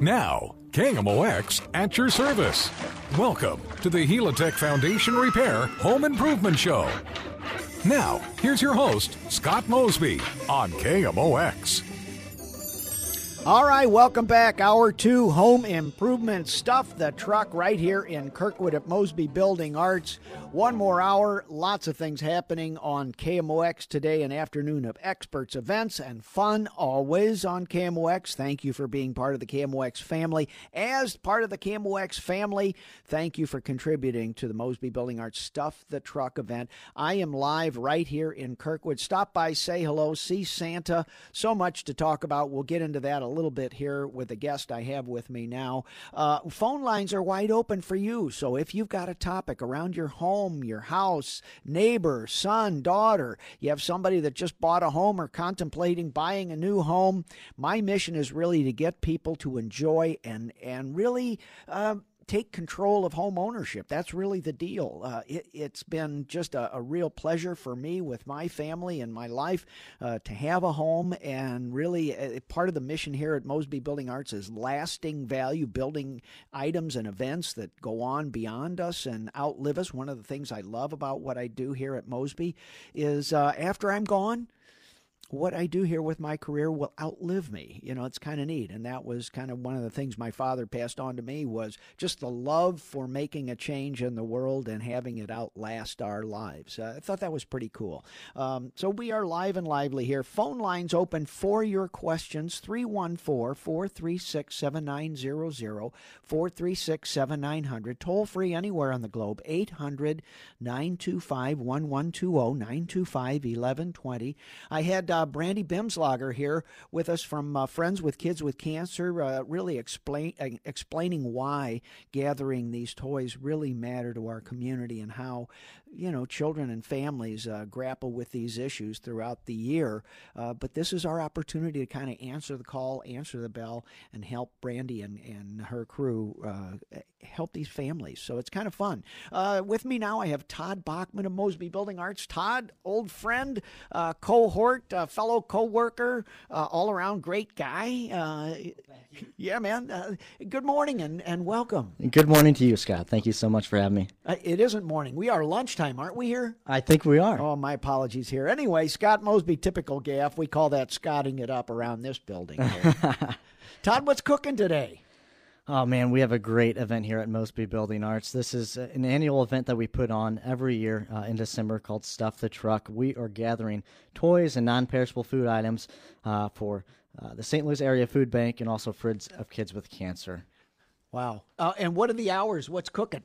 Now, KMOX at your service. Welcome to the Helitech Foundation Repair Home Improvement Show. Now, here's your host, Scott Mosby on KMOX. All right, welcome back. Hour two, home improvement stuff. The truck right here in Kirkwood at Mosby Building Arts. One more hour, lots of things happening on KMOX today, an afternoon of experts, events, and fun always on KMOX. Thank you for being part of the KMOX family. As part of the KMOX family, thank you for contributing to the Mosby Building Arts Stuff the Truck event. I am live right here in Kirkwood. Stop by, say hello, see Santa. So much to talk about. We'll get into that a little bit here with the guest I have with me now. Uh, phone lines are wide open for you. So if you've got a topic around your home, your house, neighbor, son, daughter, you have somebody that just bought a home or contemplating buying a new home, my mission is really to get people to enjoy and and really. Uh, take control of home ownership. That's really the deal. Uh, it, has been just a, a, real pleasure for me with my family and my life uh, to have a home. And really, uh, part of the mission here at Mosby Building Arts is lasting value, building items and events that go on beyond us and outlive us. One of the things I love about what I do here at Mosby is uh, after I'm gone, what I do here with my career will outlive me. You know, it's kind of neat. And that was kind of one of the things my father passed on to me was just the love for making a change in the world and having it outlast our lives. Uh, I thought that was pretty cool. Um, so we are live and lively here. Phone lines open for your questions 314 436 7900, 436 7900. Toll free anywhere on the globe 800 925 1120, 925 1120. I had uh, Brandy Bimslager here with us from uh, Friends with Kids with Cancer, uh, really explain, uh, explaining why gathering these toys really matter to our community and how you know, children and families uh, grapple with these issues throughout the year. Uh, but this is our opportunity to kind of answer the call, answer the bell, and help Brandy and, and her crew uh, help these families. So it's kind of fun. Uh, with me now, I have Todd Bachman of Mosby Building Arts. Todd, old friend, uh, cohort, uh, fellow co worker, all around great guy. Uh, yeah, man. Uh, good morning and, and welcome. Good morning to you, Scott. Thank you so much for having me. Uh, it isn't morning. We are lunchtime aren't we here? I think we are. Oh, my apologies here. Anyway, Scott Mosby, typical gaff. We call that scotting it up around this building. Todd, what's cooking today? Oh man, we have a great event here at Mosby Building Arts. This is an annual event that we put on every year uh, in December called Stuff the Truck. We are gathering toys and non-perishable food items uh, for uh, the St. Louis Area Food Bank and also Friends of Kids with Cancer. Wow! Uh, and what are the hours? What's cooking?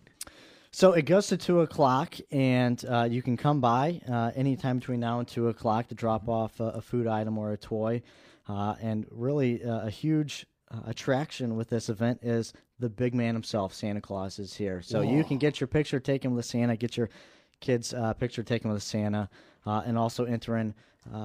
So it goes to two o'clock, and uh, you can come by uh, anytime between now and two o'clock to drop off a, a food item or a toy. Uh, and really, uh, a huge uh, attraction with this event is the big man himself, Santa Claus, is here. So Whoa. you can get your picture taken with Santa, get your kids' uh, picture taken with Santa, and also enter in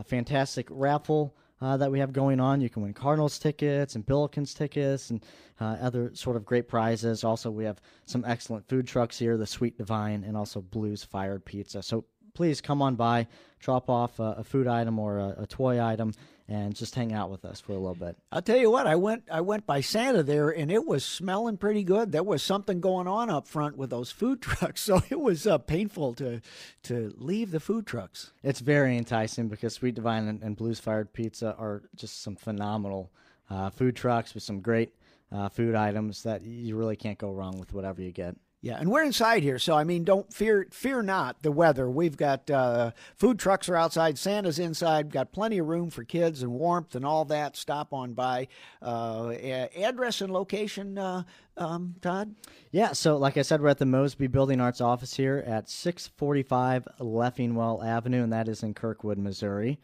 fantastic raffle uh, that we have going on. You can win Cardinals tickets and Billikens tickets and uh, other sort of great prizes. Also, we have some excellent food trucks here, the Sweet Divine, and also Blues Fired Pizza. So please come on by, drop off a, a food item or a, a toy item and just hang out with us for a little bit. I'll tell you what, I went I went by Santa there and it was smelling pretty good. There was something going on up front with those food trucks, so it was uh, painful to to leave the food trucks. It's very enticing because Sweet Divine and, and Blues Fired Pizza are just some phenomenal uh, food trucks with some great uh, food items that you really can't go wrong with whatever you get. Yeah, and we're inside here, so I mean, don't fear fear not the weather. We've got uh, food trucks are outside, Santa's inside, got plenty of room for kids and warmth and all that. Stop on by. Uh, address and location, uh, um, Todd. Yeah, so like I said, we're at the Mosby Building Arts office here at 645 Leffingwell Avenue, and that is in Kirkwood, Missouri.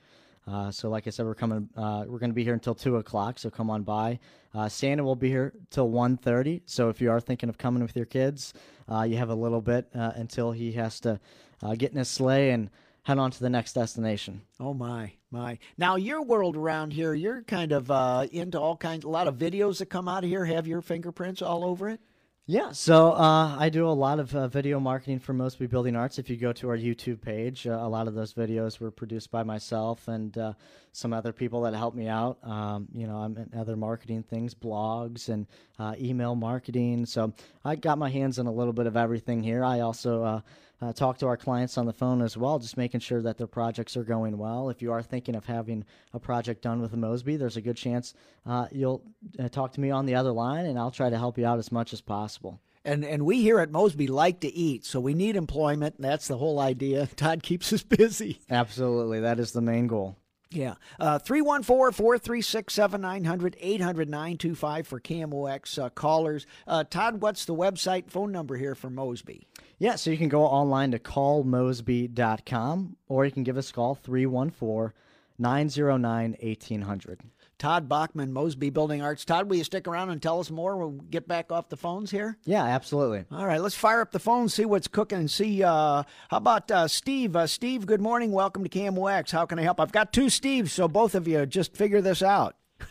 Uh, so, like I said, we're coming. Uh, we're going to be here until two o'clock. So come on by. Uh, Santa will be here till 1.30. So if you are thinking of coming with your kids, uh, you have a little bit uh, until he has to uh, get in his sleigh and head on to the next destination. Oh my, my! Now your world around here, you're kind of into all kinds. A lot of videos that come out of here have your fingerprints all over it. Yeah, so uh, I do a lot of uh, video marketing for Mosby Building Arts. If you go to our YouTube page, uh, a lot of those videos were produced by myself and uh, some other people that help me out. Um, you know, I'm in other marketing things, blogs and uh, email marketing. So I got my hands in a little bit of everything here. I also uh, talk to our clients on the phone as well, just making sure that their projects are going well. If you are thinking of having a project done with a Mosby, there's a good chance uh, you'll uh, talk to me on the other line, and I'll try to help you out as much as possible. And and we here at Mosby like to eat, so we need employment. That's the whole idea. Todd keeps us busy. Absolutely, that is the main goal. Yeah. Uh, 314 436 7900 800 925 for KMOX uh, callers. Uh, Todd, what's the website phone number here for Mosby? Yeah, so you can go online to callmosby.com or you can give us a call 314 909 1800. Todd Bachman, Mosby Building Arts. Todd, will you stick around and tell us more? We'll get back off the phones here. Yeah, absolutely. All right, let's fire up the phone, see what's cooking, and see. Uh, how about uh, Steve? Uh, Steve, good morning. Welcome to KMOX. How can I help? I've got two Steves, so both of you just figure this out.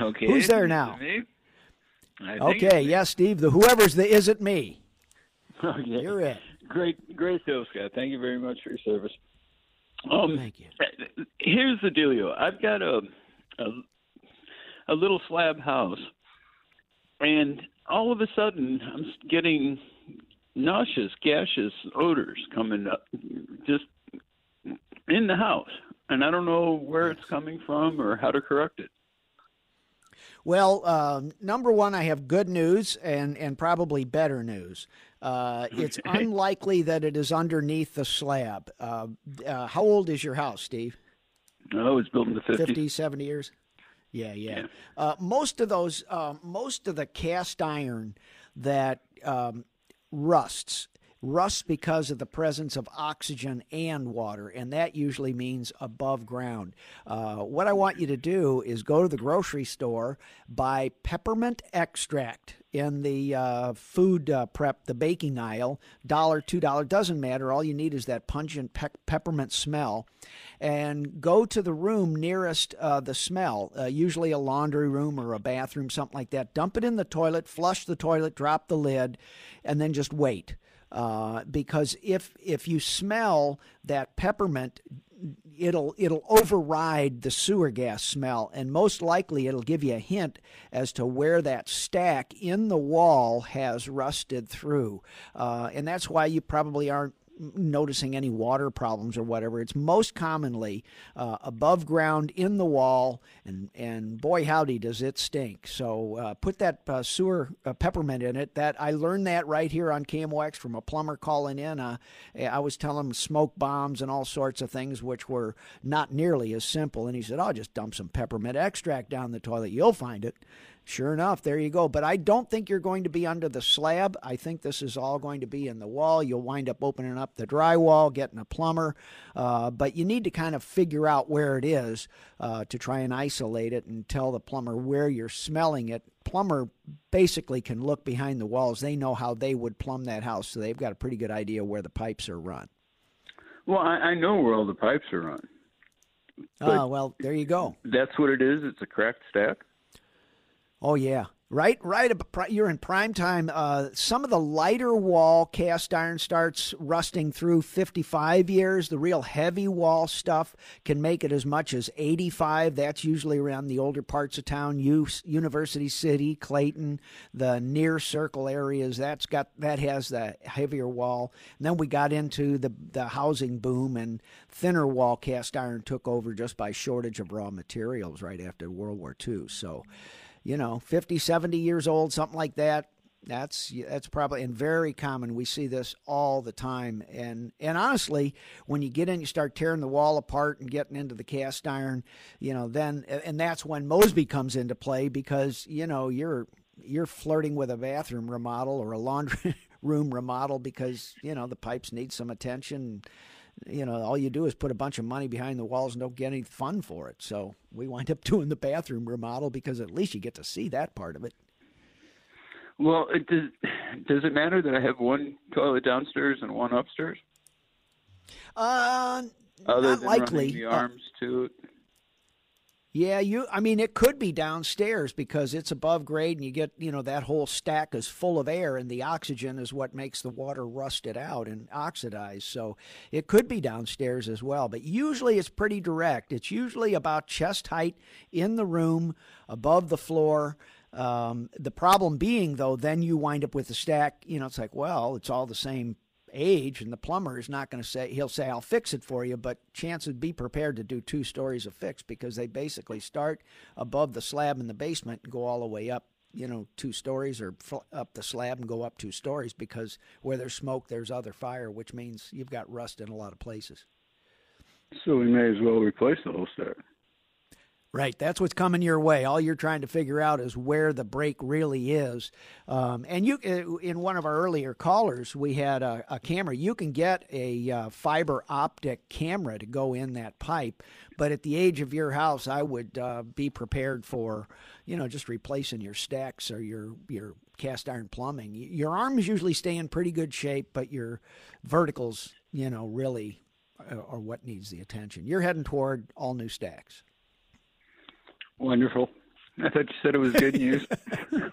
okay. Who's there now? Okay, yes, yeah, Steve. The whoever's the is it me? Okay. You're it. Great, great show, Scott. Thank you very much for your service. Um, Thank you. Here's the dealio. I've got a a, a little slab house, and all of a sudden I'm getting nauseous, gaseous odors coming up just in the house, and I don't know where it's coming from or how to correct it. Well, uh, number one, I have good news and, and probably better news. Uh, it's unlikely that it is underneath the slab. Uh, uh how old is your house, Steve? No, it's built in the 50s. 50, 70 years? Yeah, yeah. yeah. Uh, most of those, uh, most of the cast iron that um, rusts, rusts because of the presence of oxygen and water, and that usually means above ground. Uh, what I want you to do is go to the grocery store, buy peppermint extract in the uh, food uh, prep, the baking aisle, dollar, two dollar, doesn't matter. All you need is that pungent pe- peppermint smell, and go to the room nearest uh, the smell, uh, usually a laundry room or a bathroom, something like that. Dump it in the toilet, flush the toilet, drop the lid, and then just wait. Uh, because if if you smell that peppermint it'll it'll override the sewer gas smell and most likely it'll give you a hint as to where that stack in the wall has rusted through. Uh, and that's why you probably aren't noticing any water problems or whatever. It's most commonly uh, above ground in the wall, and and boy howdy does it stink. So uh, put that uh, sewer uh, peppermint in it. That I learned that right here on KMOX from a plumber calling in. Uh, I was telling him smoke bombs and all sorts of things which were not nearly as simple, and he said, "I'll just dump some peppermint extract down the toilet. You'll find it." Sure enough, there you go. But I don't think you're going to be under the slab. I think this is all going to be in the wall. You'll wind up opening up the drywall, getting a plumber. Uh, but you need to kind of figure out where it is uh, to try and isolate it and tell the plumber where you're smelling it. Plumber basically can look behind the walls. They know how they would plumb that house, so they've got a pretty good idea where the pipes are run. Well, I, I know where all the pipes are run. Ah, well, there you go. That's what it is. It's a cracked stack. Oh yeah, right, right. You're in prime time. Uh, some of the lighter wall cast iron starts rusting through 55 years. The real heavy wall stuff can make it as much as 85. That's usually around the older parts of town, U- University City, Clayton, the near circle areas. That's got that has the heavier wall. And then we got into the the housing boom, and thinner wall cast iron took over just by shortage of raw materials right after World War II. So you know, 50, 70 years old, something like that. That's that's probably and very common. We see this all the time. And and honestly, when you get in, you start tearing the wall apart and getting into the cast iron, you know, then and that's when Mosby comes into play because you know you're you're flirting with a bathroom remodel or a laundry room remodel because you know the pipes need some attention you know, all you do is put a bunch of money behind the walls and don't get any fun for it. So we wind up doing the bathroom remodel because at least you get to see that part of it. Well, it does does it matter that I have one toilet downstairs and one upstairs? Uh, Other not than likely. the uh, arms uh, to it. Yeah, you. I mean, it could be downstairs because it's above grade, and you get you know that whole stack is full of air, and the oxygen is what makes the water rusted out and oxidize. So it could be downstairs as well. But usually it's pretty direct. It's usually about chest height in the room, above the floor. Um, the problem being, though, then you wind up with the stack. You know, it's like, well, it's all the same age, and the plumber is not going to say, he'll say, I'll fix it for you, but chances be prepared to do two stories of fix because they basically start above the slab in the basement and go all the way up, you know, two stories or up the slab and go up two stories because where there's smoke, there's other fire, which means you've got rust in a lot of places. So we may as well replace the whole stack. Right, that's what's coming your way. All you're trying to figure out is where the break really is. Um, and you, uh, in one of our earlier callers, we had a, a camera. You can get a uh, fiber optic camera to go in that pipe, but at the age of your house, I would uh, be prepared for, you know, just replacing your stacks or your your cast iron plumbing. Your arms usually stay in pretty good shape, but your verticals, you know, really uh, are what needs the attention. You're heading toward all new stacks. Wonderful. I thought you said it was good news.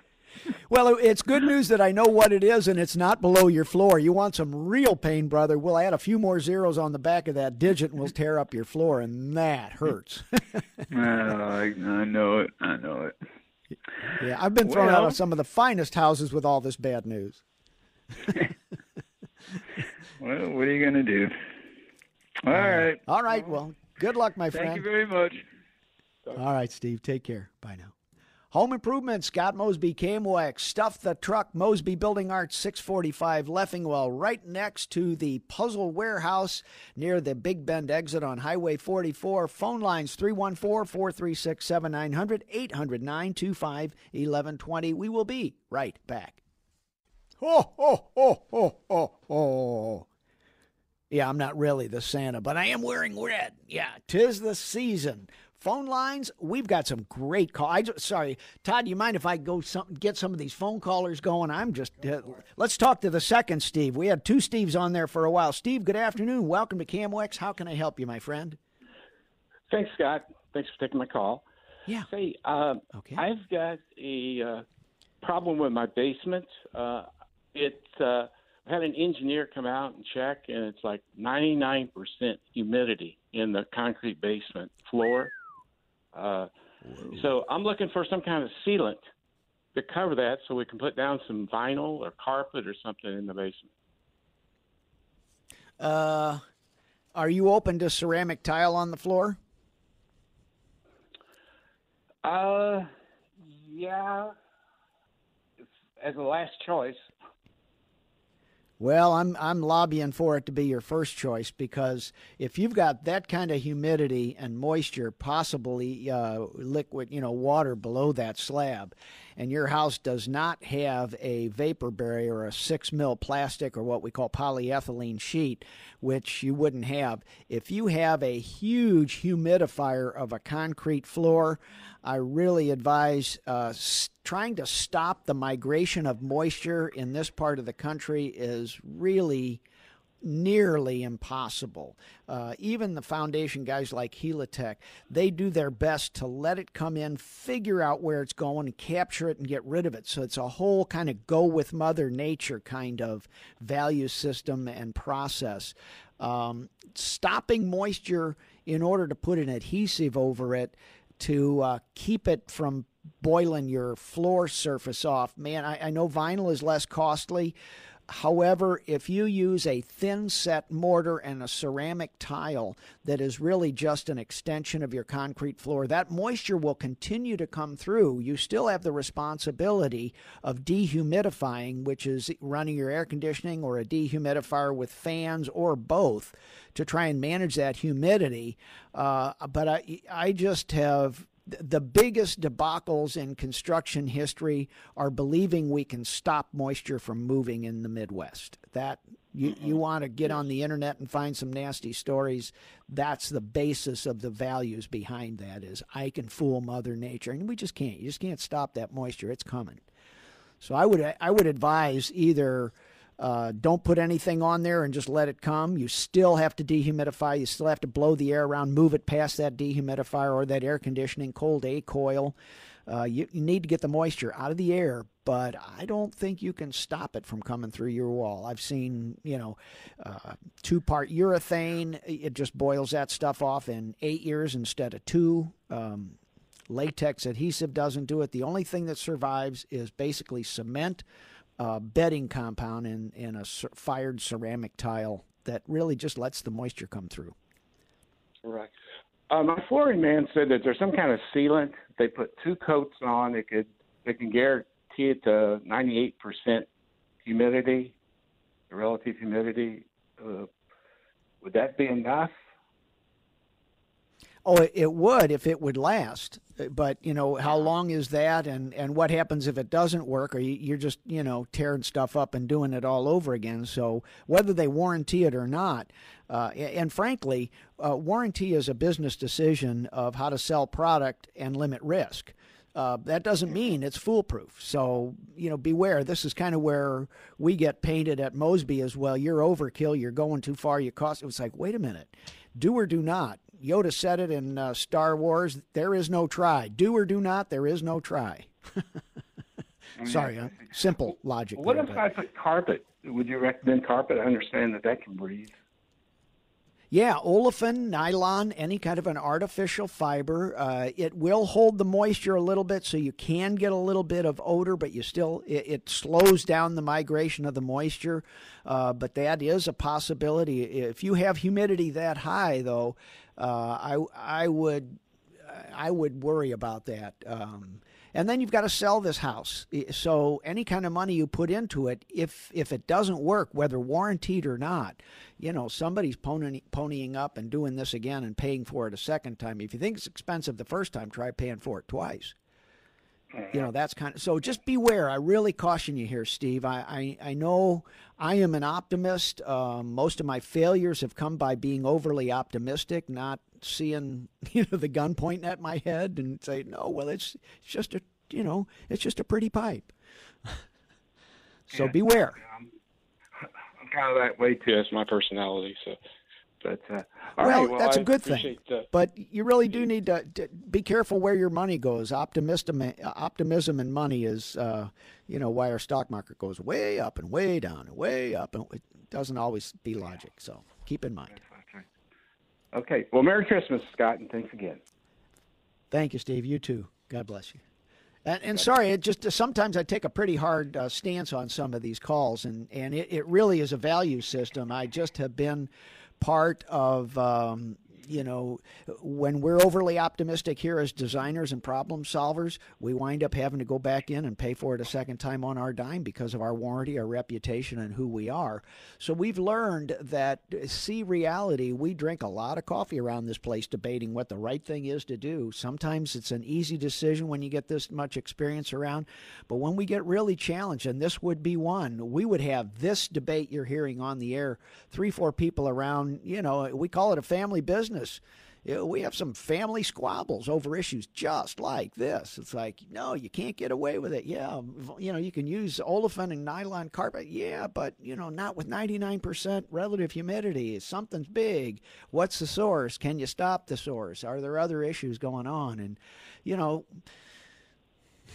well, it's good news that I know what it is and it's not below your floor. You want some real pain, brother? We'll add a few more zeros on the back of that digit and we'll tear up your floor, and that hurts. oh, I, I know it. I know it. Yeah, I've been thrown well, out of some of the finest houses with all this bad news. well, what are you going to do? All right. All right. Well, good luck, my friend. Thank you very much. All right, Steve. Take care. Bye now. Home Improvement, Scott Mosby, KMOX, Stuff the Truck, Mosby Building Arts, 645 Leffingwell, right next to the Puzzle Warehouse near the Big Bend exit on Highway 44. Phone lines 314 436 7900 800 925 1120. We will be right back. Oh, oh, oh, oh, oh, oh. Yeah, I'm not really the Santa, but I am wearing red. Yeah, tis the season phone lines. We've got some great call. I sorry, Todd. You mind if I go some, get some of these phone callers going? I'm just uh, let's talk to the second Steve. We had two Steves on there for a while. Steve, good afternoon. Welcome to KMOX. How can I help you, my friend? Thanks, Scott. Thanks for taking my call. Yeah. Say, uh, okay. I've got a uh, problem with my basement. Uh, it. Uh, I had an engineer come out and check, and it's like 99% humidity in the concrete basement floor. Uh, so I'm looking for some kind of sealant to cover that so we can put down some vinyl or carpet or something in the basement. Uh, are you open to ceramic tile on the floor? Uh, yeah. As a last choice. Well, I'm I'm lobbying for it to be your first choice because if you've got that kind of humidity and moisture, possibly uh, liquid, you know, water below that slab, and your house does not have a vapor barrier a six mil plastic or what we call polyethylene sheet, which you wouldn't have, if you have a huge humidifier of a concrete floor, I really advise uh, trying to stop the migration of moisture in this part of the country is really nearly impossible. Uh, even the foundation guys like Helitech, they do their best to let it come in, figure out where it's going, capture it and get rid of it. So it's a whole kind of go with Mother Nature kind of value system and process. Um, stopping moisture in order to put an adhesive over it to uh, keep it from boiling your floor surface off. Man, I, I know vinyl is less costly. However, if you use a thin set mortar and a ceramic tile that is really just an extension of your concrete floor, that moisture will continue to come through. You still have the responsibility of dehumidifying, which is running your air conditioning or a dehumidifier with fans or both to try and manage that humidity. Uh, but I, I just have the biggest debacles in construction history are believing we can stop moisture from moving in the Midwest. That you, you want to get on the internet and find some nasty stories. That's the basis of the values behind that is I can fool Mother Nature. And we just can't. You just can't stop that moisture. It's coming. So I would I would advise either Uh, don't put anything on there and just let it come. You still have to dehumidify. You still have to blow the air around, move it past that dehumidifier or that air conditioning cold A coil. Uh, you, you, need to get the moisture out of the air, but I don't think you can stop it from coming through your wall. I've seen, you know, uh, two part urethane, it just boils that stuff off in eight years instead of two. Um, latex adhesive doesn't do it. The only thing that survives is basically cement uh, bedding compound in, in a fired ceramic tile that really just lets the moisture come through. Right. Uh, my flooring man said that there's some kind of sealant they put two coats on. It could they can guarantee it to 98% humidity, relative humidity. Uh, would that be enough? Oh, it would if it would last. But you know, how long is that, and and what happens if it doesn't work, or you're just you know tearing stuff up and doing it all over again? So whether they warranty it or not, uh, and frankly, uh, warranty is a business decision of how to sell product and limit risk. Uh, that doesn't mean it's foolproof. So, you know, beware. This is kind of where we get painted at Mosby as well. You're overkill. You're going too far. You cost. It was like, wait a minute. Do or do not. Yoda said it in uh, Star Wars. There is no try. Do or do not. There is no try. Sorry, uh, simple logic. What there, if but... I put carpet? Would you recommend carpet? I understand that that can breathe. Yeah, olefin, nylon, any kind of an artificial fiber. Uh, it will hold the moisture a little bit, so you can get a little bit of odor, but you still it, it slows down the migration of the moisture. Uh, but that is a possibility. If you have humidity that high, though, I I would I would worry about that. Um, and then you've got to sell this house. So any kind of money you put into it, if if it doesn't work, whether warranted or not, you know somebody's pony, ponying up and doing this again and paying for it a second time. If you think it's expensive the first time, try paying for it twice. You know that's kind of so. Just beware. I really caution you here, Steve. I I, I know I am an optimist. Um, most of my failures have come by being overly optimistic, not seeing you know the gun pointing at my head and say no well it's, it's just a you know it's just a pretty pipe so yeah, beware I'm, I'm, kind of that way too that's my personality so but uh, well, right, well, that's I a good thing the, but you really do need to, to, be careful where your money goes optimism optimism and money is uh, you know why our stock market goes way up and way down and way up and it doesn't always be logic so keep in mind Okay. Well, Merry Christmas, Scott, and thanks again. Thank you, Steve. You too. God bless you. And, and sorry, it just sometimes I take a pretty hard uh, stance on some of these calls, and and it, it really is a value system. I just have been part of um, you know, when we're overly optimistic here as designers and problem solvers, we wind up having to go back in and pay for it a second time on our dime because of our warranty, our reputation, and who we are. So we've learned that uh, see reality. We drink a lot of coffee around this place debating what the right thing is to do. Sometimes it's an easy decision when you get this much experience around, but when we get really challenged, and this would be one, we would have this debate you're hearing on the air, three, four people around, you know, we call it a family business business. We have some family squabbles over issues just like this. It's like, no, you can't get away with it. Yeah, you know, you can use olefin and nylon carpet. Yeah, but, you know, not with 99% relative humidity. Something's big. What's the source? Can you stop the source? Are there other issues going on? And, you know,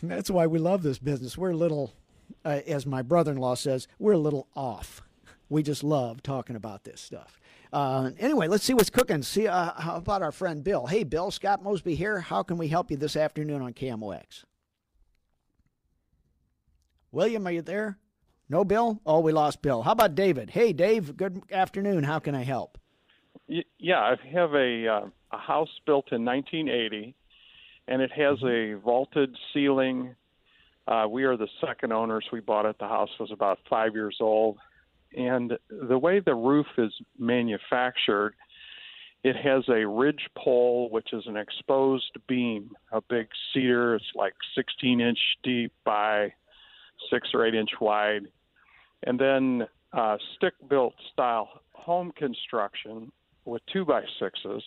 that's why we love this business. We're a little, uh, as my brother in law says, we're a little off. We just love talking about this stuff. Uh, anyway, let's see what's cooking. See, uh, how about our friend Bill? Hey, Bill, Scott Mosby here. How can we help you this afternoon on KMOX? William, are you there? No, Bill? Oh, we lost Bill. How about David? Hey, Dave, good afternoon. How can I help? Yeah, I have a, uh, a house built in 1980, and it has mm-hmm. a vaulted ceiling. Uh, we are the second owners. We bought it. The house was about five years old and the way the roof is manufactured, it has a ridge pole, which is an exposed beam, a big cedar. It's like 16 inch deep by six or eight inch wide. And then uh, stick built style home construction with two by sixes.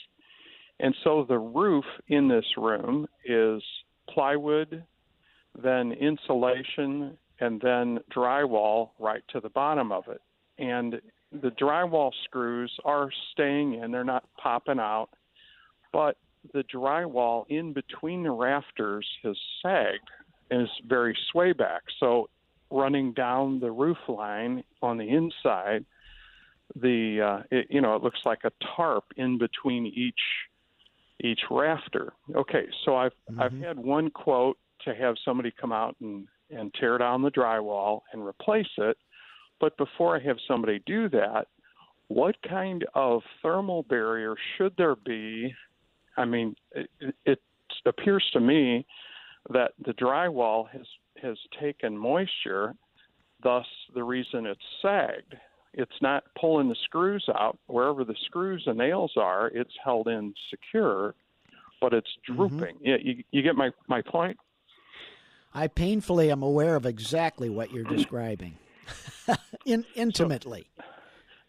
And so the roof in this room is plywood, then insulation, and then drywall right to the bottom of it. And the drywall screws are staying in, they're not popping out, but the drywall in between the rafters has sagged and is very sway back. So running down the roof line on the inside, the uh, it, you know it looks like a tarp in between each each rafter. Okay, so I've mm-hmm. I've had one quote to have somebody come out and and tear down the drywall and replace it. But before I have somebody do that, what kind of thermal barrier should there be? I mean, it, it appears to me that the drywall has has taken moisture, thus the reason it's sagged. It's not pulling the screws out. Wherever the screws and nails are, it's held in secure, but it's mm-hmm. drooping. Mm-hmm. Yeah, you, you get my, my point? I painfully am aware of exactly what you're describing. in, intimately. So,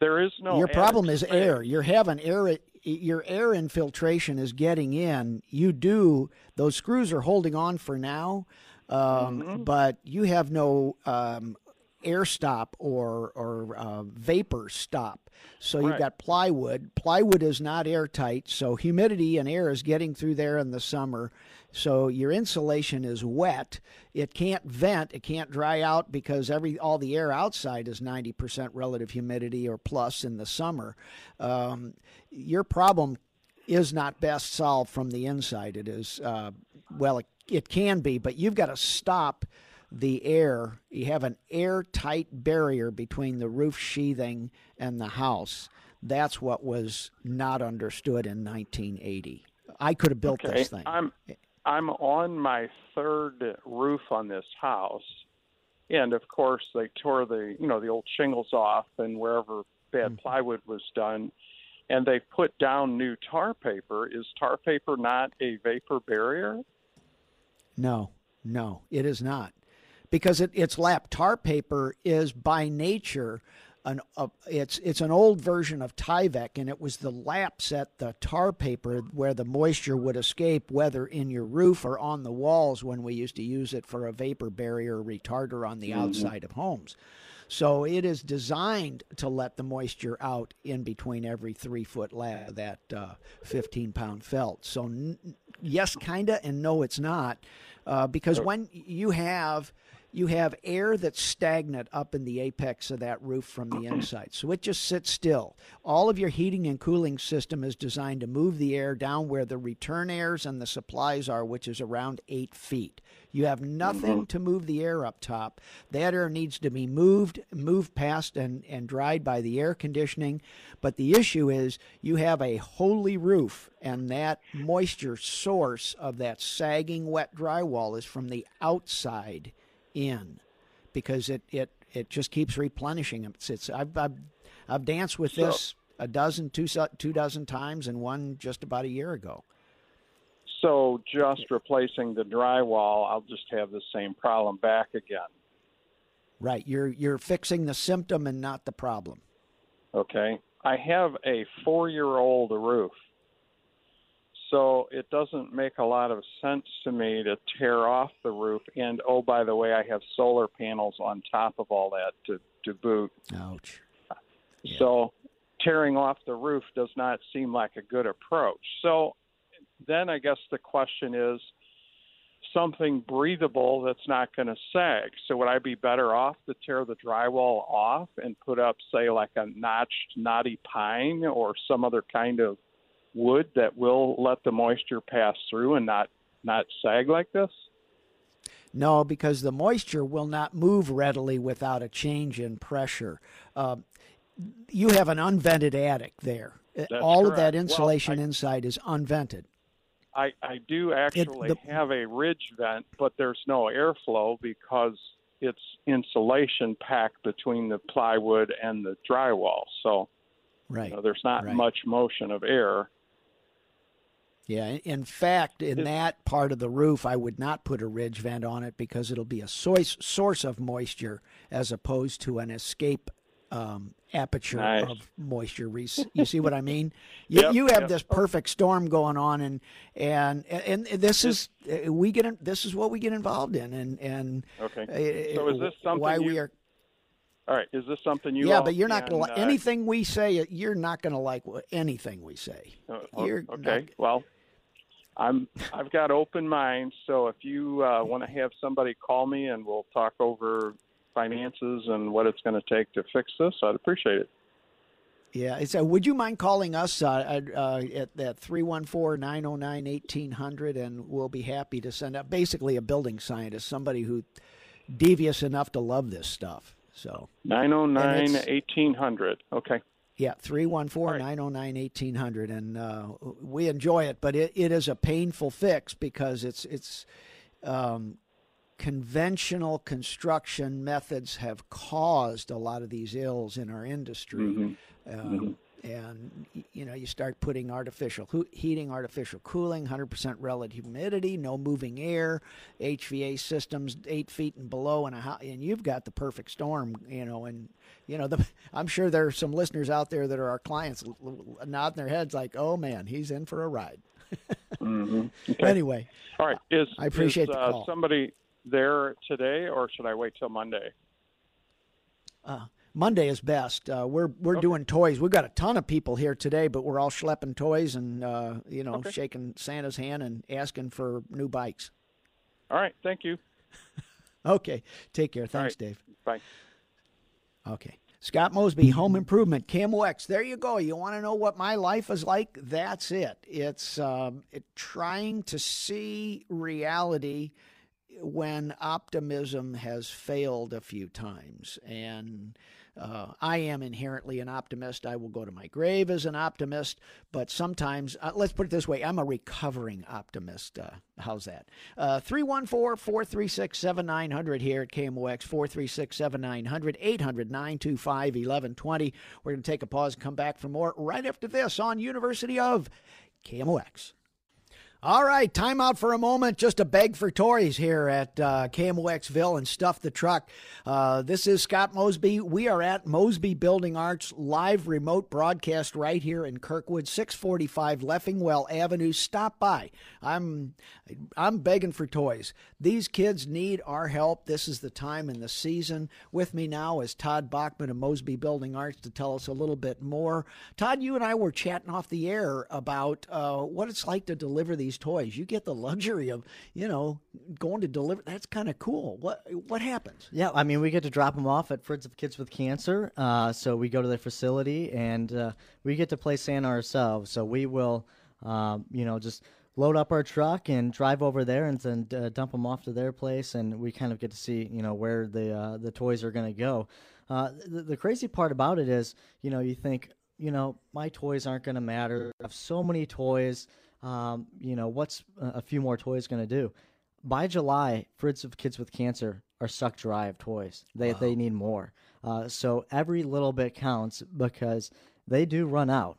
there is no. Your problem is air. You're having air. Your air infiltration is getting in. You do those screws are holding on for now, um, mm-hmm. but you have no um, air stop or or uh, vapor stop. So you've got plywood. Plywood is not airtight, so humidity and air is getting through there in the summer. So your insulation is wet. It can't vent. It can't dry out because every all the air outside is 90% relative humidity or plus in the summer. Um, your problem is not best solved from the inside. It is uh, well, it, it can be, but you've got to stop the air. You have an airtight barrier between the roof sheathing and the house. That's what was not understood in 1980. I could have built okay. this thing. I'm I'm on my third roof on this house, and of course they tore the you know the old shingles off and wherever bad mm-hmm. plywood was done, and they put down new tar paper. Is tar paper not a vapor barrier? No, no, it is not because it, its lap tar paper is by nature an uh, it's it's an old version of Tyvek, and it was the laps at the tar paper where the moisture would escape, whether in your roof or on the walls when we used to use it for a vapor barrier retarder on the mm-hmm. outside of homes. So it is designed to let the moisture out in between every three foot lap of that uh, 15 pound felt. So n- yes, kinda, and no, it's not, uh, because when you have you have air that's stagnant up in the apex of that roof from the inside. So it just sits still. All of your heating and cooling system is designed to move the air down where the return airs and the supplies are, which is around eight feet. You have nothing mm-hmm. to move the air up top. That air needs to be moved, moved past and, and dried by the air conditioning. But the issue is you have a holy roof, and that moisture source of that sagging wet drywall is from the outside in because it it it just keeps replenishing. It's, it's I've, I've I've danced with so, this a dozen two two dozen times and one just about a year ago. So just replacing the drywall, I'll just have the same problem back again. Right, you're you're fixing the symptom and not the problem. Okay. I have a 4-year-old roof so it doesn't make a lot of sense to me to tear off the roof. And oh, by the way, I have solar panels on top of all that to, to boot. Ouch. Yeah. So tearing off the roof does not seem like a good approach. So then I guess the question is something breathable that's not going to sag. So would I be better off to tear the drywall off and put up, say, like a notched knotty pine or some other kind of wood that will let the moisture pass through and not not sag like this? No, because the moisture will not move readily without a change in pressure. Uh, you have an unvented attic there. That's All correct. of that insulation well, I, inside is unvented. I, I do actually it, the, have a ridge vent, but there's no airflow because it's insulation packed between the plywood and the drywall. So right. You know, there's not right. much motion of air. Yeah, in fact, in that part of the roof, I would not put a ridge vent on it because it'll be a source source of moisture as opposed to an escape um, aperture Nice. of moisture. You see what I mean? You, Yep, you have yep. this perfect storm going on, and and and this is uh, we get in, this is what we get involved in, and and Okay. uh, So is this something why you- we are? All right. Is this something you? yeah, all but you're not going to like uh, anything we say. You're not going to like anything we say. Uh, You're okay. not- Well, I'm I've got open minds, so if you uh, want to have somebody call me and we'll talk over finances and what it's going to take to fix this, I'd appreciate it. Yeah. It's, uh, would you mind calling us uh, at, uh, at that 314 909 1800 and we'll be happy to send out basically a building scientist, somebody who devious enough to love this stuff. So, 909 1800. Okay. Yeah, 314 909 1800. And uh, we enjoy it, but it, it is a painful fix because it's, it's, um, conventional construction methods have caused a lot of these ills in our industry. Mm-hmm. Um, And you know, you start putting artificial heating, artificial cooling, 100% relative humidity, no moving air, HVAC systems eight feet and below, and a and you've got the perfect storm. You know, and you know, the, I'm sure there are some listeners out there that are our clients nodding their heads like, "Oh man, he's in for a ride." Mm-hmm. Okay. Anyway, All right. Is I appreciate is, the uh, somebody there today, or should I wait till Monday? Monday is best. Uh, we're we're doing toys. We've got a ton of people here today, but we're all schlepping toys and uh, you know Okay. shaking Santa's hand and asking for new bikes. All right. Thank you. Okay, take care. Thanks, right. Dave. Bye. Okay. Scott Mosby, Home Improvement, KMOX. There you go. You want to know what my life is like? That's it. It's um, it, trying to see reality when optimism has failed a few times. And uh, I am inherently an optimist. I will go to my grave as an optimist, but sometimes, uh, let's put it this way I'm a recovering optimist. Uh, how's that? 314 436 7900 here at KMOX 436 7900 800 925 1120. We're going to take a pause and come back for more right after this on University of KMOX. All right, time out for a moment. Just a beg for toys here at uh, KMOXville and Stuff the Truck. Uh, this is Scott Mosby. We are at Mosby Building Arts live remote broadcast right here in Kirkwood, 645 Leffingwell Avenue. Stop by. I'm I'm begging for toys. These kids need our help. This is the time and the season. With me now is Todd Bachman of Mosby Building Arts to tell us a little bit more. Todd, you and I were chatting off the air about uh, what it's like to deliver these toys. You get the luxury of, you know, going to deliver. That's kind of cool. What what happens? Yeah, I mean, we get to drop them off at Friends of Kids with Cancer. Uh, so we go to their facility and uh, we get to play Santa ourselves. So we will, um, you know, just load up our truck and drive over there and then uh, dump them off to their place. And we kind of get to see, you know, where the uh, the toys are going to go. Uh, the, the crazy part about it is, you know, you think, you know, my toys aren't going to matter. I have so many toys. Um, you know, what's a few more toys going to do? by July, Friends of Kids with Cancer are sucked dry of toys. They they need more. Uh, so every little bit counts because they do run out.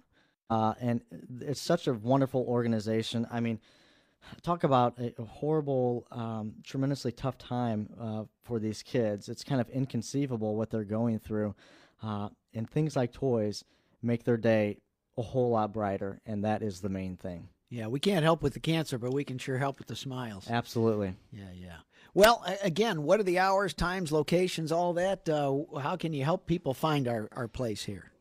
Uh, and it's such a wonderful organization. I mean, talk about a, a horrible, um, tremendously tough time uh, for these kids. It's kind of inconceivable what they're going through, uh, and things like toys make their day a whole lot brighter, and that is the main thing. Yeah, we can't help with the cancer, but we can sure help with the smiles. Absolutely. Yeah, yeah. Well, again, what are the hours, times, locations, all that? Uh, how can you help people find our, our place here?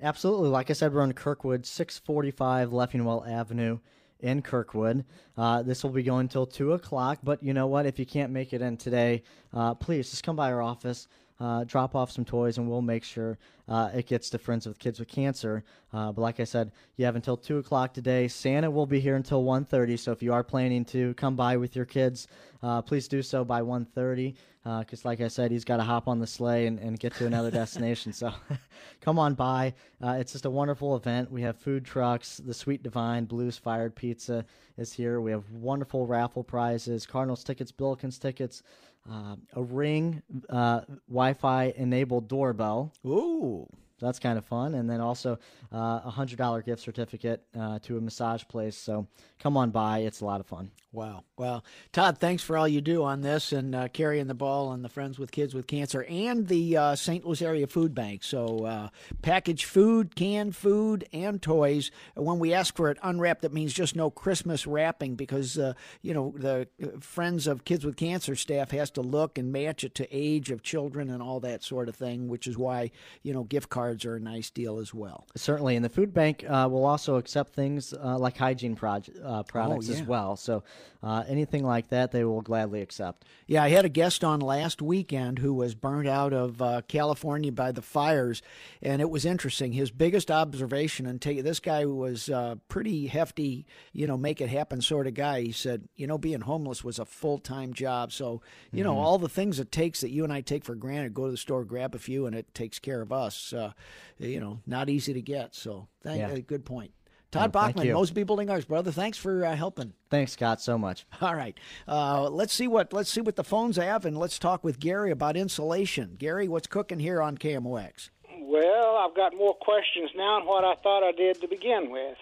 Absolutely. Like I said, we're in Kirkwood, 645 Leffingwell Avenue in Kirkwood. Uh, this will be going until 2 o'clock, but you know what? If you can't make it in today, uh, please just come by our office. Uh, drop off some toys and we'll make sure uh, it gets to Friends with Kids with Cancer. Uh, but like I said, you have until 2 o'clock today. Santa will be here until 1.30, so if you are planning to come by with your kids, uh, please do so by 1.30 because, like I said, he's got to hop on the sleigh and, and get to another destination. So come on by. Uh, it's just a wonderful event. We have food trucks. The Sweet Divine Blues Fired Pizza is here. We have wonderful raffle prizes, Cardinals tickets, Billikens tickets, uh, a Ring uh, Wi-Fi enabled doorbell. Ooh. That's kind of fun. And then also uh, a hundred dollar gift certificate uh, to a massage place. So come on by; it's a lot of fun. Wow. Well, Todd, thanks for all you do on this and uh, carrying the ball on the Friends with Kids with Cancer and the uh, St. Louis Area Food Bank. So, uh, packaged food, canned food, and toys. When we ask for it unwrapped, that means just no Christmas wrapping because, uh, you know, the Friends of Kids with Cancer staff has to look and match it to age of children and all that sort of thing, which is why, you know, gift cards are a nice deal as well. Certainly. And the food bank uh, will also accept things like hygiene project, products oh, yeah. as well. So, uh, anything like that, they will gladly accept. Yeah, I had a guest on last weekend who was burned out of uh, California by the fires, and it was interesting. His biggest observation, and take, this guy was uh, pretty hefty, you know, make it happen sort of guy. He said, you know, being homeless was a full time job. So, you mm-hmm. know, all the things it takes that you and I take for granted, go to the store, grab a few, and it takes care of us. Uh, you know, not easy to get. So, thank, yeah. good point. Todd oh, Bachman, Mosby Building Arts, brother. Thanks for uh, helping. Thanks, Scott, so much. All right, uh, let's see what let's see what the phones have, and let's talk with Gary about insulation. Gary, what's cooking here on KMOX? Well, I've got more questions now than what I thought I did to begin with.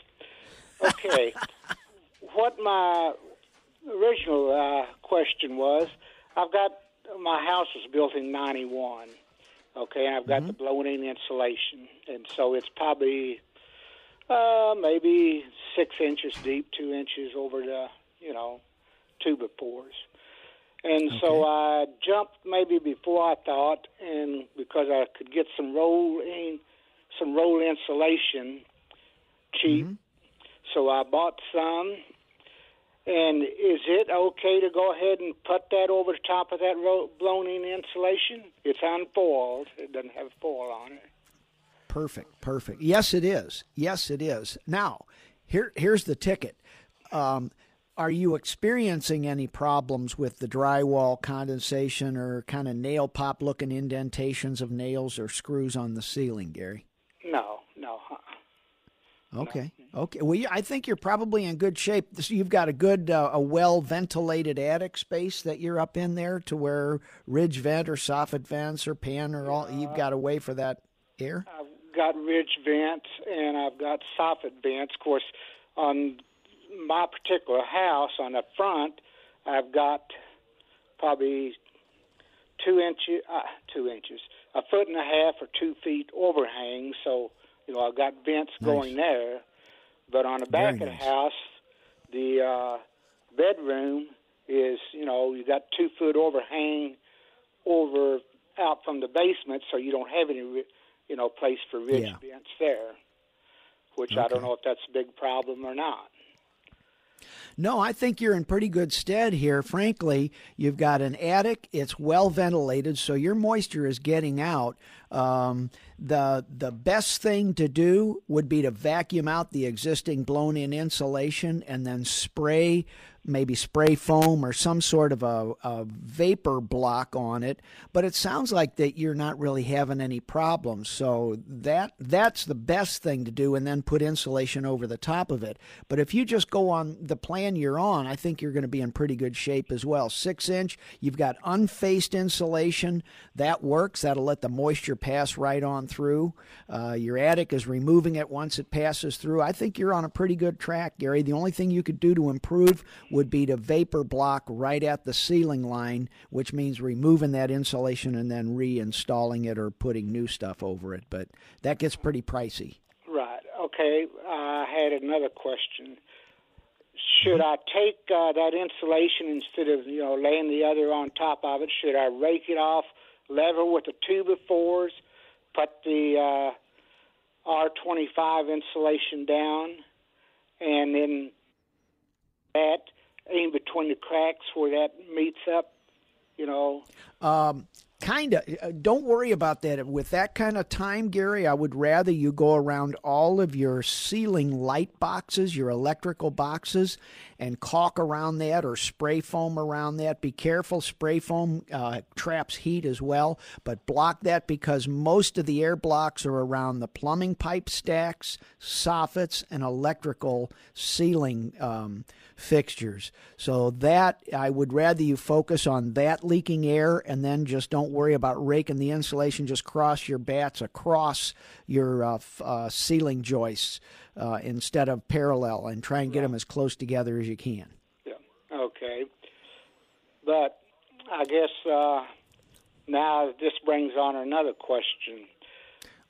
Okay, what my original uh, question was, I've got my house was built in '91. Okay, and I've got mm-hmm. the blown-in insulation, and so it's probably uh, maybe six inches deep, two inches over the, you know, two by fours. And okay. so I jumped maybe before I thought, and because I could get some roll in, some roll insulation cheap, mm-hmm. so I bought some. And is it okay to go ahead and put that over the top of that ro- blown-in insulation? It's unfoiled; it doesn't have foil on it. Perfect, perfect. Yes, it is. Yes, it is. Now, here here's the ticket. Um, are you experiencing any problems with the drywall condensation or kind of nail pop looking indentations of nails or screws on the ceiling, Gary? No, no. Okay. Okay. Well, I think you're probably in good shape. You've got a good, uh, a well ventilated attic space that you're up in there to where ridge vent or soffit vents or pan or all. You've got a way for that air. I've got ridge vents and I've got soffit vents. Of course, on my particular house on the front, I've got probably two inches, uh, two inches, a foot and a half or two feet overhang. So you know I've got vents nice. going there. But on the back Very of the nice. house, the uh, bedroom is you know you got two foot overhang over out from the basement, so you don't have any you know, place for ridge yeah. vents there, which okay. I don't know if that's a big problem or not. No, I think you're in pretty good stead here. Frankly, you've got an attic; it's well ventilated, so your moisture is getting out. Um, the the best thing to do would be to vacuum out the existing blown-in insulation and then spray maybe spray foam or some sort of a, a, vapor block on it. But it sounds like that you're not really having any problems. So that that's the best thing to do, and then put insulation over the top of it. But if you just go on the plan you're on, I think you're going to be in pretty good shape as well. Six inch, you've got unfaced insulation that works. That'll let the moisture pass right on through. Uh, your attic is removing it once it passes through. I think you're on a pretty good track, Gary. The only thing you could do to improve would be to vapor block right at the ceiling line, which means removing that insulation and then reinstalling it or putting new stuff over it. But that gets pretty pricey. Right. Okay. I had another question. Should I take uh, that insulation instead of you know laying the other on top of it? Should I rake it off level with the two by fours, put the uh, R25 insulation down, and then that in between the cracks where that meets up, you know. Um, kind of. Uh, don't worry about that. With that kind of time, Gary, I would rather you go around all of your ceiling light boxes, your electrical boxes, and caulk around that or spray foam around that. Be careful, spray foam uh, traps heat as well, but block that because most of the air blocks are around the plumbing pipe stacks, soffits, and electrical ceiling um, fixtures. So that I would rather you focus on that leaking air and then just don't worry about raking the insulation. Just cross your bats across your uh, uh, ceiling joists uh, instead of parallel and try and get them as close together as you can. Yeah. Okay. But I guess uh, now this brings on another question.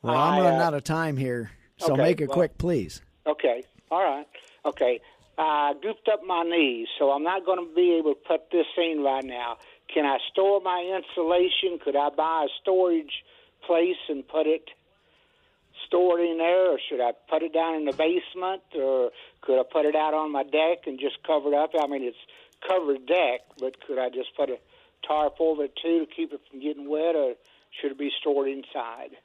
Well, I'm I, running uh, out of time here, so okay, make it well- quick, please. Okay. All right. Okay. I goofed up my knees, so I'm not going to be able to put this in right now. Can I store my insulation? Could I buy a storage place and put it stored in there, or should I put it down in the basement, or could I put it out on my deck and just cover it up? I mean, it's covered deck, but could I just put a tarp over it too to keep it from getting wet, or should it be stored inside?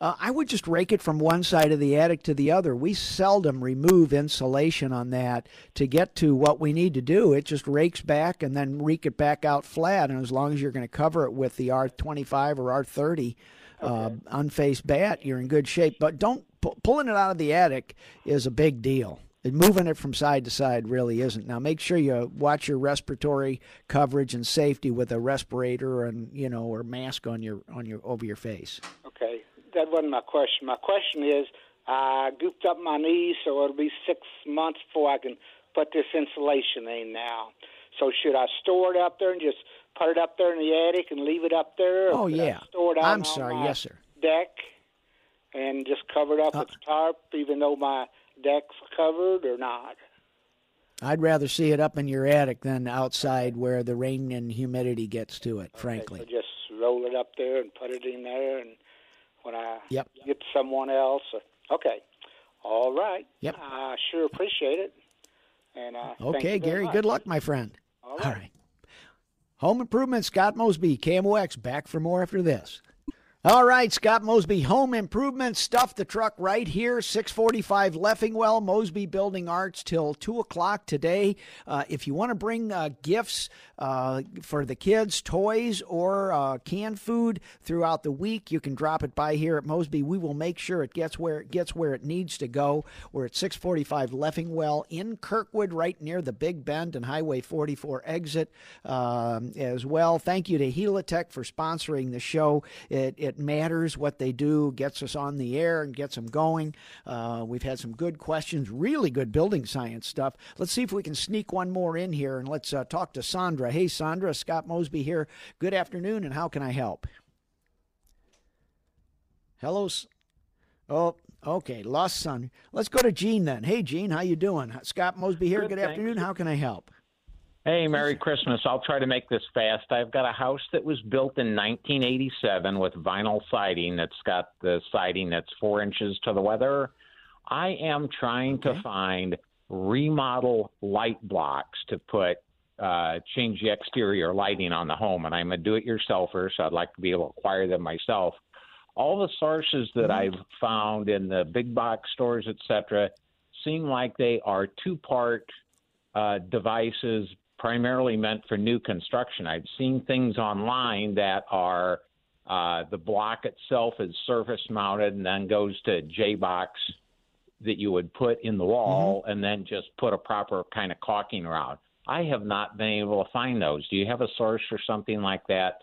Uh, I would just rake it from one side of the attic to the other. We seldom remove insulation on that to get to what we need to do. It just rakes back and then rake it back out flat. And as long as you're going to cover it with the R25 or R30 uh, unfaced bat, you're in good shape. But don't pu- pulling it out of the attic is a big deal. And moving it from side to side really isn't. Now make sure you watch your respiratory coverage and safety with a respirator and you know or mask on your on your over your face. Okay, that wasn't my question. My question is, I goofed up my knees, so it'll be six months before I can put this insulation in now. So should I store it up there and just put it up there in the attic and leave it up there? or Oh yeah. store it out I'm sorry. Yes, sir. Deck and just cover it up Uh, with tarp, even though my deck's covered or not. I'd rather see it up in your attic than outside where the rain and humidity gets to it, frankly. So just roll it up there and put it in there, and when I Yep. get someone else, uh, okay, all right. Yep. I sure appreciate it. And uh, Okay, Gary, good luck, my friend. All right. All right. Home Improvement, Scott Mosby, KMOX, back for more after this. All right, Scott Mosby, Home Improvement, stuff the truck right here, 645 Leffingwell, Mosby Building Arts till 2 o'clock today. Uh, if you want to bring uh, gifts uh, for the kids, toys, or uh, canned food throughout the week, you can drop it by here at Mosby. We will make sure it gets where it gets where it needs to go. We're at 645 Leffingwell in Kirkwood, right near the Big Bend and Highway 44 exit um, as well. Thank you to Helitech for sponsoring the show. It, it matters what they do, gets us on the air and gets them going. Uh, we've had some good questions, really good building science stuff. Let's see if we can sneak one more in here and let's uh, talk to Sandra. Hey, Sandra, Scott Mosby here. Good afternoon, and how can I help? Hello. Oh, okay, lost son. Let's go to Gene then. Hey, Gene, how you doing? Scott Mosby here. Good, Good, afternoon. How can I help? Hey, Merry Christmas. I'll try to make this fast. I've got a house that was built in 1987 with vinyl siding that's got the siding that's four inches to the weather. I am trying to find remodel light blocks to put, uh, change the exterior lighting on the home. And I'm a do it yourselfer, so I'd like to be able to acquire them myself. All the sources that I've found in the big box stores, et cetera, seem like they are two part uh, devices primarily meant for new construction. I've seen things online that are uh, the block itself is surface mounted and then goes to J box that you would put in the wall and then just put a proper kind of caulking around. I have not been able to find those. Do you have a source for something like that?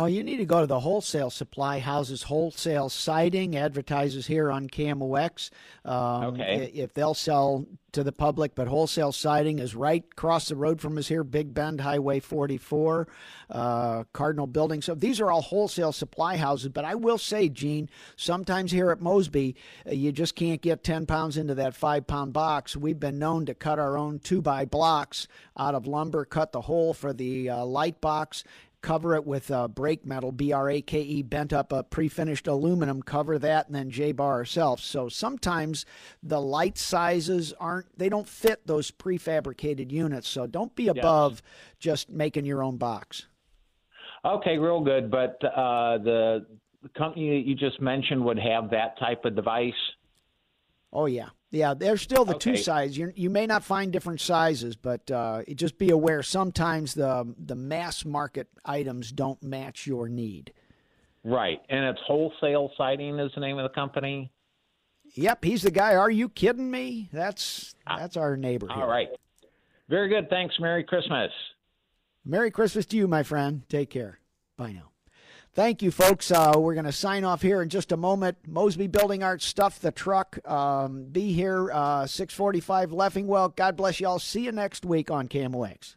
Oh, you need to go to the wholesale supply houses, wholesale siding advertises here on KMOX. Um, Okay. If they'll sell to the public, but wholesale siding is right across the road from us here, Big Bend Highway 44, uh, Cardinal Building. So these are all wholesale supply houses. But I will say, Gene, sometimes here at Mosby, uh, you just can't get 10 pounds into that five pound box. We've been known to cut our own two by blocks out of lumber, cut the hole for the uh, light box cover it with uh, brake metal, B R A K E, bent up a pre finished aluminum, cover that, and then J bar ourselves. So sometimes the light sizes aren't, they don't fit those prefabricated units. So don't be above just making your own box. Okay, real good. But uh, the, the company that you just mentioned would have that type of device. Oh yeah, yeah. There's still the Okay. two sizes. You you may not find different sizes, but uh, just be aware. Sometimes the the mass market items don't match your need. Right, and it's wholesale siding is the name of the company. Yep, he's the guy. Are you kidding me? That's that's our neighbor. Here. All right, very good. Thanks. Merry Christmas. Merry Christmas to you, my friend. Take care. Bye now. Thank you, folks. Uh, we're going to sign off here in just a moment. Mosby Building Arts, stuff the truck. Um, be here uh, 645 Leffingwell. God bless you all. See you next week on KMOX.